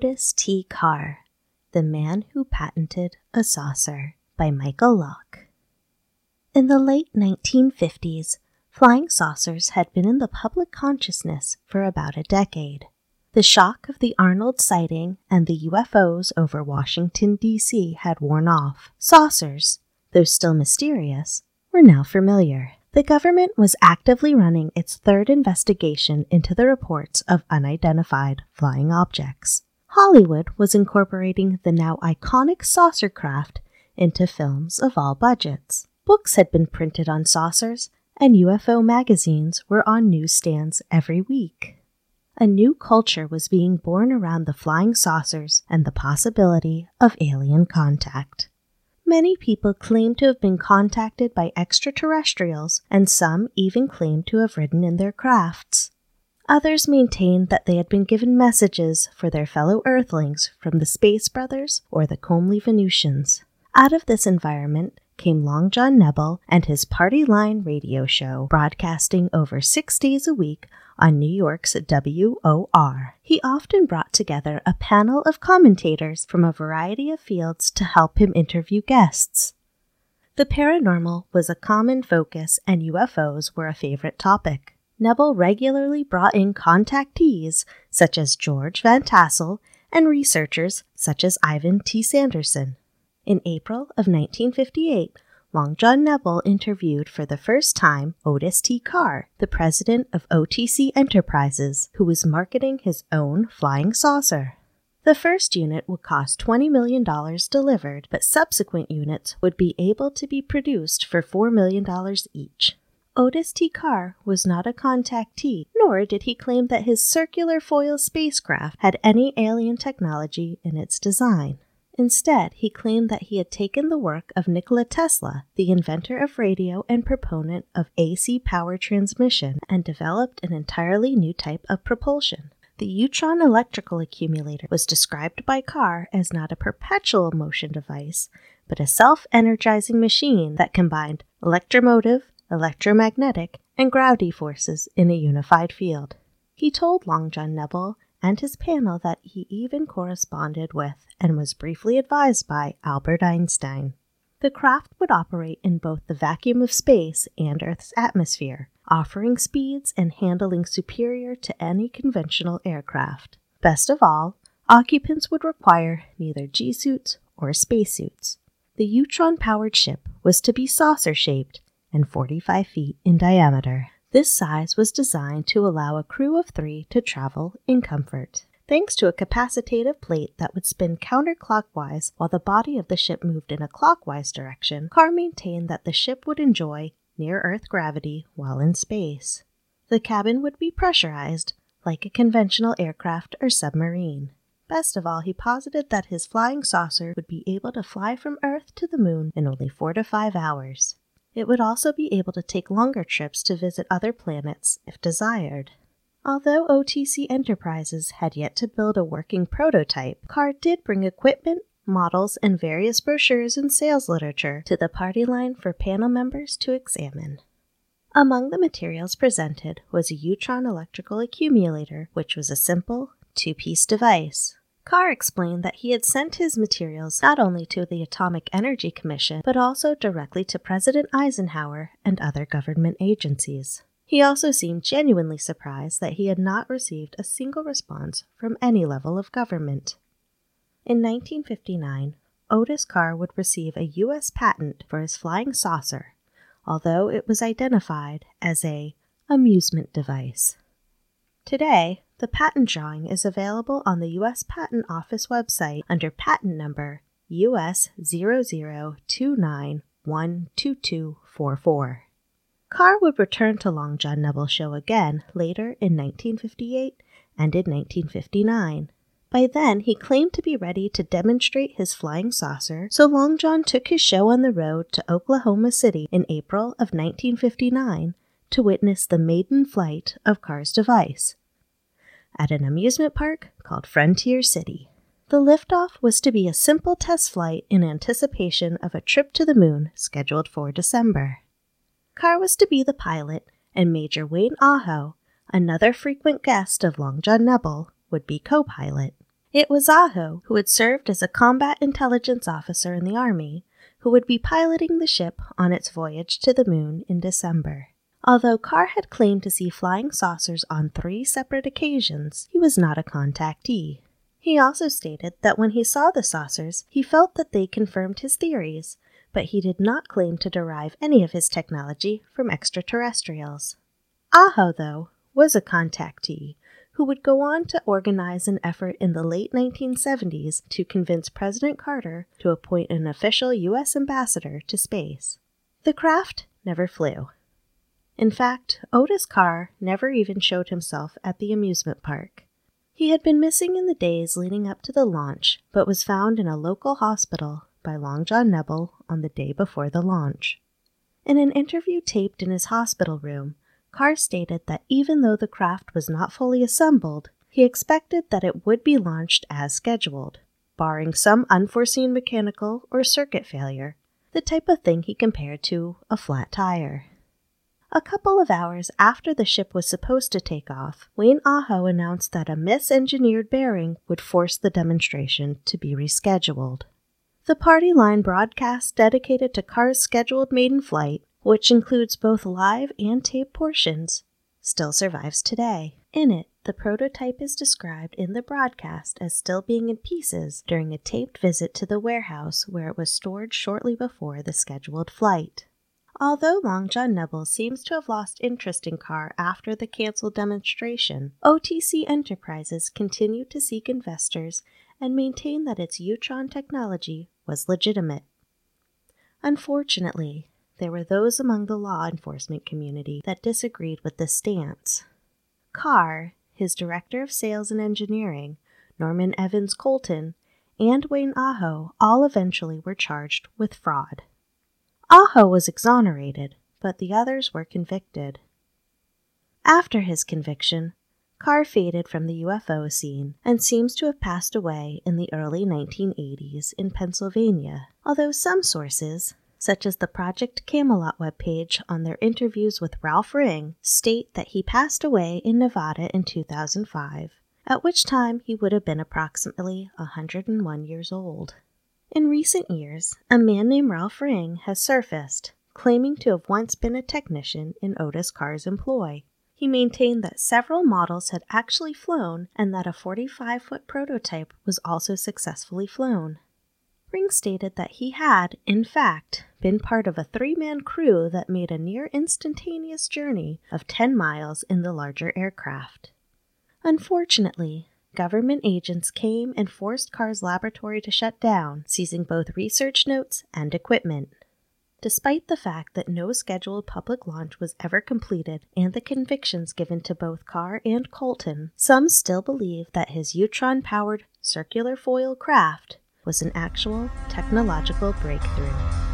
Otis T. Carr, The Man Who Patented a Saucer by Michael Locke. In the late 1950s, flying saucers had been in the public consciousness for about a decade. The shock of the Arnold sighting and the UFOs over Washington, D.C. had worn off. Saucers, though still mysterious, were now familiar. The government was actively running its third investigation into the reports of unidentified flying objects. Hollywood was incorporating the now iconic saucer craft into films of all budgets. Books had been printed on saucers, and UFO magazines were on newsstands every week. A new culture was being born around the flying saucers and the possibility of alien contact. Many people claimed to have been contacted by extraterrestrials, and some even claimed to have ridden in their crafts. Others maintained that they had been given messages for their fellow Earthlings from the Space Brothers or the Comely Venusians. Out of this environment came Long John Nebel and his Party Line radio show, broadcasting over six days a week on New York's WOR. He often brought together a panel of commentators from a variety of fields to help him interview guests. The paranormal was a common focus, and UFOs were a favorite topic. Nebel regularly brought in contactees such as George Van Tassel and researchers such as Ivan T. Sanderson. In April of 1958, Long John Nebel interviewed for the first time Otis T. Carr, the president of OTC Enterprises, who was marketing his own flying saucer. The first unit would cost $20 million delivered, but subsequent units would be able to be produced for $4 million each. Otis T. Carr was not a contactee, nor did he claim that his circular foil spacecraft had any alien technology in its design. Instead, he claimed that he had taken the work of Nikola Tesla, the inventor of radio and proponent of AC power transmission, and developed an entirely new type of propulsion. The Utron electrical accumulator was described by Carr as not a perpetual motion device, but a self energizing machine that combined electromotive, electromagnetic, and gravity forces in a unified field. He told Long John Nebel and his panel that he even corresponded with and was briefly advised by Albert Einstein. The craft would operate in both the vacuum of space and Earth's atmosphere, offering speeds and handling superior to any conventional aircraft. Best of all, occupants would require neither G suits or spacesuits. The Utron powered ship was to be saucer shaped and 45 feet in diameter. This size was designed to allow a crew of three to travel in comfort. Thanks to a capacitative plate that would spin counterclockwise while the body of the ship moved in a clockwise direction, Carr maintained that the ship would enjoy near Earth gravity while in space. The cabin would be pressurized like a conventional aircraft or submarine. Best of all, he posited that his flying saucer would be able to fly from Earth to the moon in only four to five hours. It would also be able to take longer trips to visit other planets if desired. Although OTC Enterprises had yet to build a working prototype, Carr did bring equipment, models, and various brochures and sales literature to the party line for panel members to examine. Among the materials presented was a Utron electrical accumulator, which was a simple, two piece device. Carr explained that he had sent his materials not only to the Atomic Energy Commission, but also directly to President Eisenhower and other government agencies. He also seemed genuinely surprised that he had not received a single response from any level of government. In 1959, Otis Carr would receive a U.S. patent for his flying saucer, although it was identified as a amusement device. Today, the patent drawing is available on the U.S. Patent Office website under patent number US 0029122244. Carr would return to Long John Nebel's show again later in 1958 and in 1959. By then, he claimed to be ready to demonstrate his flying saucer, so Long John took his show on the road to Oklahoma City in April of 1959 to witness the maiden flight of Carr's device, at an amusement park called Frontier City. The liftoff was to be a simple test flight in anticipation of a trip to the moon scheduled for December. Carr was to be the pilot, and Major Wayne Aho, another frequent guest of Long John Nebel, would be co pilot. It was Aho, who had served as a combat intelligence officer in the Army, who would be piloting the ship on its voyage to the moon in December. Although Carr had claimed to see flying saucers on three separate occasions, he was not a contactee. He also stated that when he saw the saucers, he felt that they confirmed his theories, but he did not claim to derive any of his technology from extraterrestrials. Aho, though, was a contactee who would go on to organize an effort in the late 1970s to convince President Carter to appoint an official U.S. ambassador to space. The craft never flew. In fact, Otis Carr never even showed himself at the amusement park. He had been missing in the days leading up to the launch, but was found in a local hospital by Long John Nebel on the day before the launch. In an interview taped in his hospital room, Carr stated that even though the craft was not fully assembled, he expected that it would be launched as scheduled, barring some unforeseen mechanical or circuit failure, the type of thing he compared to a flat tire. A couple of hours after the ship was supposed to take off, Wayne Aho announced that a misengineered bearing would force the demonstration to be rescheduled. The party line broadcast dedicated to Carr's scheduled maiden flight, which includes both live and tape portions, still survives today. In it, the prototype is described in the broadcast as still being in pieces during a taped visit to the warehouse where it was stored shortly before the scheduled flight. Although Long John Nebel seems to have lost interest in Carr after the canceled demonstration, OTC Enterprises continued to seek investors and maintain that its Utron technology was legitimate. Unfortunately, there were those among the law enforcement community that disagreed with this stance. Carr, his director of sales and engineering, Norman Evans Colton, and Wayne Aho all eventually were charged with fraud. Aho was exonerated, but the others were convicted. After his conviction, Carr faded from the UFO scene and seems to have passed away in the early 1980s in Pennsylvania, although some sources, such as the Project Camelot webpage on their interviews with Ralph Ring, state that he passed away in Nevada in 2005, at which time he would have been approximately 101 years old. In recent years, a man named Ralph Ring has surfaced, claiming to have once been a technician in Otis Carr's employ. He maintained that several models had actually flown and that a 45 foot prototype was also successfully flown. Ring stated that he had, in fact, been part of a three man crew that made a near instantaneous journey of 10 miles in the larger aircraft. Unfortunately, government agents came and forced Carr's laboratory to shut down, seizing both research notes and equipment. Despite the fact that no scheduled public launch was ever completed and the convictions given to both Carr and Colton, some still believe that his Utron powered circular foil craft was an actual technological breakthrough.